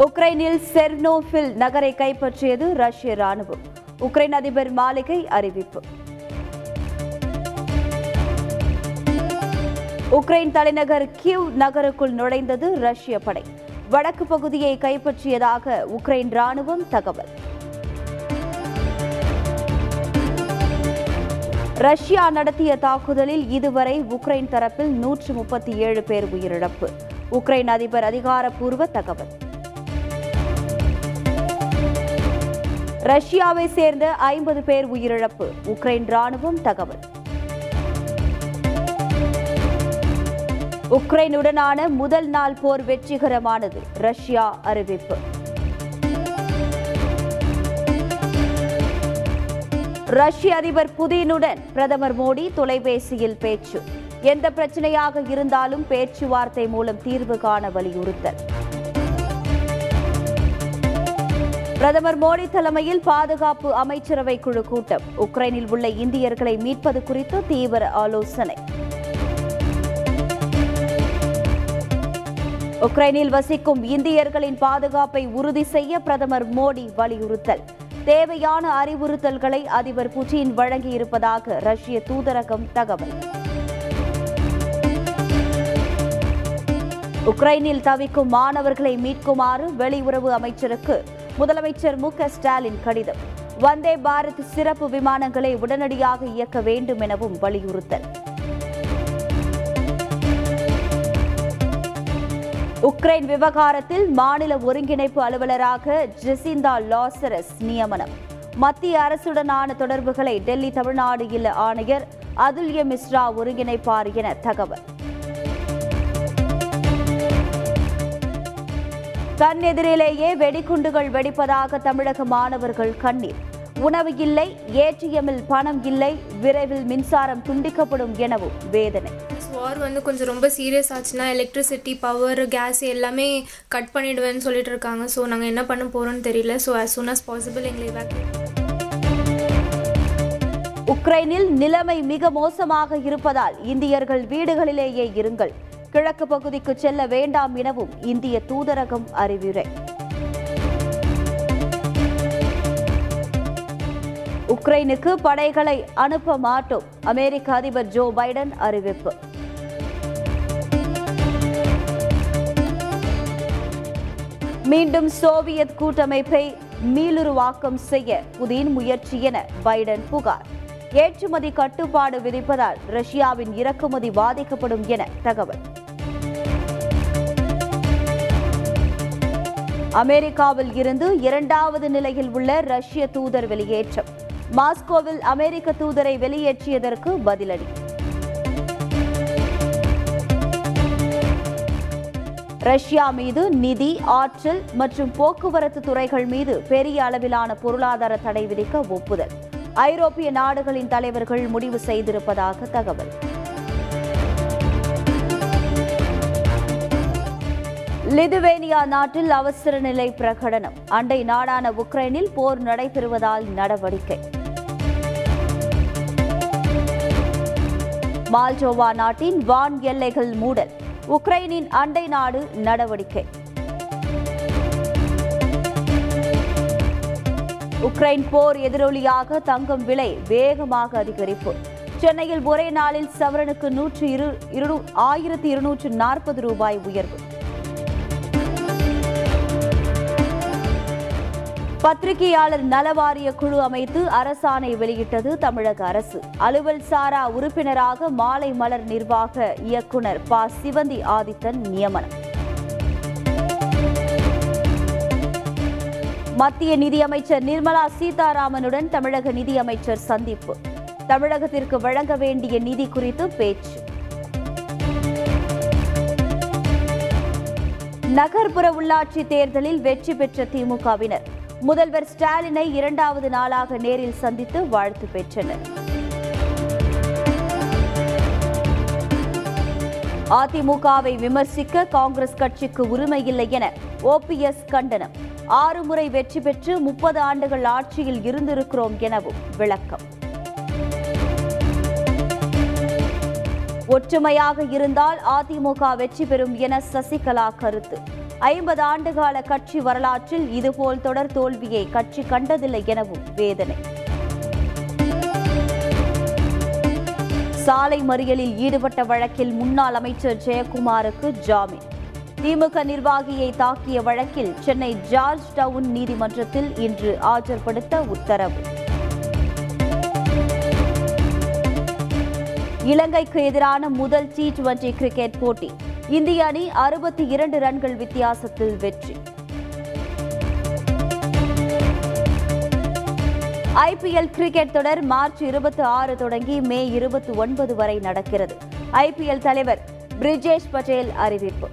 உக்ரைனில் செர்னோஃபில் நகரை கைப்பற்றியது ரஷ்ய ராணுவம் உக்ரைன் அதிபர் மாளிகை அறிவிப்பு. உக்ரைன் தலைநகர் கியூ நகருக்குள் நுழைந்தது ரஷ்ய படை. வடக்கு பகுதியை கைப்பற்றியதாக உக்ரைன் ராணுவம் தகவல். ரஷ்யா நடத்திய தாக்குதலில் இதுவரை உக்ரைன் தரப்பில் நூற்று முப்பத்தி ஏழு பேர் உயிரிழப்பு. உக்ரைன் அதிபர் அதிகாரப்பூர்வ தகவல். ரஷ்யாவை சேர்ந்த ஐம்பது பேர் உயிரிழப்பு. உக்ரைன் ராணுவம் தகவல். உக்ரைனுடனான முதல் நாள் போர் வெற்றிகரமானது. ரஷ்யா அறிவிப்பு. ரஷ்ய அதிபர் புதினுடன் பிரதமர் மோடி தொலைபேசியில் பேச்சு. எந்த பிரச்சனையாக இருந்தாலும் பேச்சுவார்த்தை மூலம் தீர்வு காண வலியுறுத்தல். பிரதமர் மோடி தலைமையில் பாதுகாப்பு அமைச்சரவை குழு கூட்டம். உக்ரைனில் உள்ள இந்தியர்களை மீட்பது குறித்து தீவிர ஆலோசனை. உக்ரைனில் வசிக்கும் இந்தியர்களின் பாதுகாப்பை உறுதி செய்ய பிரதமர் மோடி வலியுறுத்தல். தேவையான அறிவுறுத்தல்களை அதிபர் புட்டின் வழங்கியிருப்பதாக ரஷ்ய தூதரகம் தகவல். உக்ரைனில் தவிக்கும் மாணவர்களை மீட்குமாறு வெளியுறவு அமைச்சருக்கு முதலமைச்சர் மு க ஸ்டாலின் கடிதம். வந்தே பாரத் சிறப்பு விமானங்களை உடனடியாக இயக்க வேண்டும் எனவும் வலியுறுத்தல். உக்ரைன் விவகாரத்தில் மாநில ஒருங்கிணைப்பு அலுவலராக ஜெசிந்தா லாசரஸ் நியமனம். மத்திய அரசுடனான தொடர்புகளை டெல்லி தமிழ்நாடு இல்ல ஆணையர் அதுல்ய மிஸ்ரா ஒருங்கிணைப்பார் என தகவல். கண் எதிரிலேயே வெடிகுண்டுகள் வெடிப்பதாக தமிழக மாணவர்கள் கண்ணீர். உணவு இல்லை ஏடிஎம்மில் பணம் இல்லை விரைவில் மின்சாரம் துண்டிக்கப்படும் எனவும் வேதனை. வார் வந்து கொஞ்சம் ரொம்ப சீரியஸ் ஆச்சுன்னா எலக்ட்ரிசிட்டி பவர் கேஸ் எல்லாமே கட் பண்ணிடுவேன்னு சொல்லிட்டு இருக்காங்க. ஸோ நாங்கள் என்ன பண்ண போகிறோம்னு தெரியல. So as soon as possible எங்களை உக்ரைனில் நிலைமை மிக மோசமாக இருப்பதால் இந்தியர்கள் வீடுகளிலேயே இருங்கள். கிழக்கு பகுதிக்கு செல்ல வேண்டாம் எனவும் இந்திய தூதரகம் அறிவுரை. உக்ரைனுக்கு படைகளை அனுப்ப மாட்டோம் அமெரிக்க அதிபர் ஜோ பைடன் அறிவிப்பு. மீண்டும் சோவியத் கூட்டமைப்பை மீளுருவாக்கம் செய்ய புதின் முயற்சி என பைடன் புகார். ஏற்றுமதி கட்டுப்பாடு விதிப்பதால் ரஷ்யாவின் இறக்குமதி பாதிக்கப்படும் என தகவல். அமெரிக்காவில் இருந்து இரண்டாவது நிலையில் உள்ள ரஷ்ய தூதர் வெளியேற்றம். மாஸ்கோவில் அமெரிக்க தூதரை வெளியேற்றியதற்கு பதிலடி. ரஷ்யா மீது நிதி ஆற்றல் மற்றும் போக்குவரத்து துறைகள் மீது பெரிய அளவிலான பொருளாதார தடை விதிக்க ஒப்புதல். ஐரோப்பிய நாடுகளின் தலைவர்கள் முடிவு செய்திருப்பதாக தகவல். லிதுவேனியா நாட்டில் அவசர நிலை பிரகடனம். அண்டை நாடான உக்ரைனில் போர் நடைபெறுவதால் நடவடிக்கை. மால்டோவா நாட்டின் வான் எல்லைகள் மூடல். உக்ரைனின் அண்டை நாடு நடவடிக்கை. உக்ரைன் போர் எதிரொலியாக தங்கம் விலை வேகமாக அதிகரிப்பு. சென்னையில் ஒரே நாளில் சவரனுக்கு நூற்று இரு இரு- ஆயிரத்தி இருநூற்று நாற்பது ரூபாய் உயர்வு. பத்திரிகையாளர் நலவாரிய குழு அமைத்து அரசாணை வெளியிட்டது தமிழக அரசு. அலுவல் சாரா உறுப்பினராக மாலை மலர் நிர்வாக இயக்குனர் ப. சிவந்தி ஆதித்தன் நியமனம். மத்திய நிதியமைச்சர் நிர்மலா சீதாராமனுடன் தமிழக நிதியமைச்சர் சந்திப்பு. தமிழகத்திற்கு வழங்க வேண்டிய நிதி குறித்து பேச்சு. நகர்ப்புற உள்ளாட்சி தேர்தலில் வெற்றி பெற்ற திமுகவினர். முதல்வர் ஸ்டாலினை இரண்டாவது நாளாக நேரில் சந்தித்து வாழ்த்து பெற்றனர். அதிமுகவை விமர்சிக்க காங்கிரஸ் கட்சிக்கு உரிமையில்லை என ஓபிஎஸ் கண்டனம். ஆறு முறை வெற்றி பெற்று முப்பது ஆண்டுகள் ஆட்சியில் இருந்திருக்கிறோம் எனவும் விளக்கம். ஒற்றுமையாக இருந்தால் அதிமுக வெற்றி பெறும் என சசிகலா கருத்து. ஐம்பது ஆண்டுகால கட்சி வரலாற்றில் இதுபோல் தொடர் தோல்வியை கட்சி கண்டதில்லை எனவும் வேதனை. சாலை மறியலில் ஈடுபட்ட வழக்கில் முன்னாள் அமைச்சர் ஜெயக்குமாருக்கு ஜாமீன். திமுக நிர்வாகியை தாக்கிய வழக்கில் சென்னை ஜார்ஜ் டவுன் நீதிமன்றத்தில் இன்று ஆஜர்படுத்த உத்தரவு. இலங்கைக்கு எதிரான முதல் டி டுவெண்டி கிரிக்கெட் போட்டி. இந்திய அணி அறுபத்தி இரண்டு ரன்கள் வித்தியாசத்தில் வெற்றி. ஐபிஎல் கிரிக்கெட் தொடர் மார்ச் இருபத்தி ஆறு தொடங்கி மே இருபத்தி ஒன்பது வரை நடக்கிறது. ஐபிஎல் தலைவர் பிரிஜேஷ் பட்டேல் அறிவிப்பு.